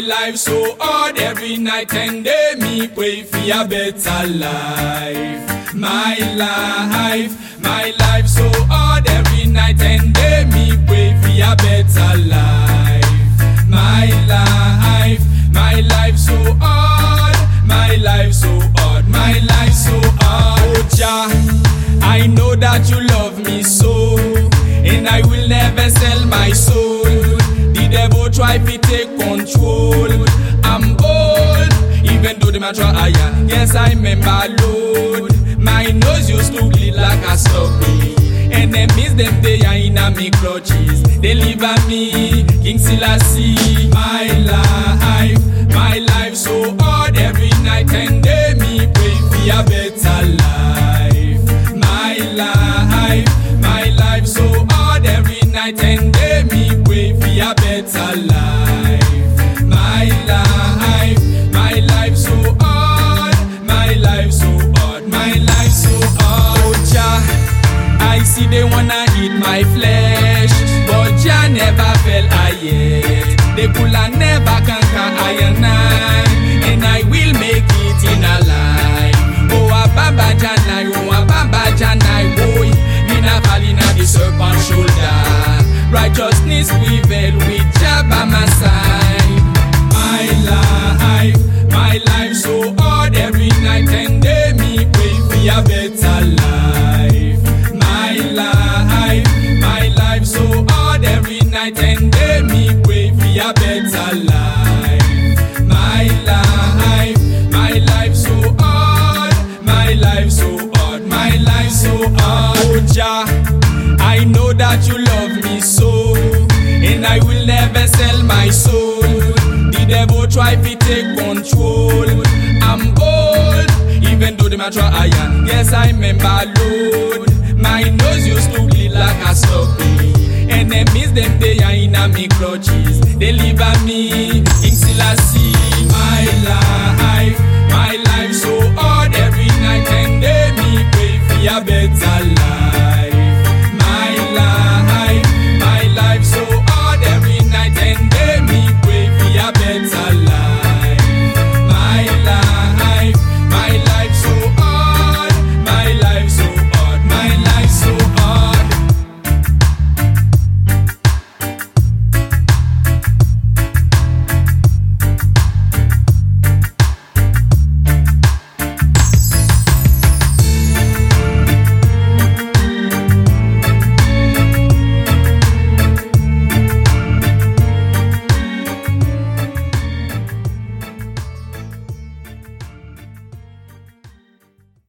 My life so hard every night and day. Me pray for a better life. My life, my life so hard every night and day. Me pray for a better life. My life, my life so hard. My life so hard, my life so hard. Oh Jah, I know that you love me so, and I will never sell my soul. Try to take control. I'm bold, even though the man try higher. Yes, I remember Lord. My nose used to bleed like a stubby. Enemies them they are in a me clutches. Deliver me, King Selassie. My life, my life so hard every night and day. Me pray for a better life. My life, my life so hard every night and yet. They never conquer I and I, and I will make it in a life. Oh a Ababa Janai, oh a Ababa Janai, boy, me na fall inna the serpent shoulder. Righteousness prevail with Jah by that you love me so, and I will never sell my soul. The devil try to take control. I'm bold, even though the man try. Yes, I remember Lord. My nose used to bleed like on me clutches. Deliver me, King Selassie, my life, my life so hard every night and day me pray for a better life.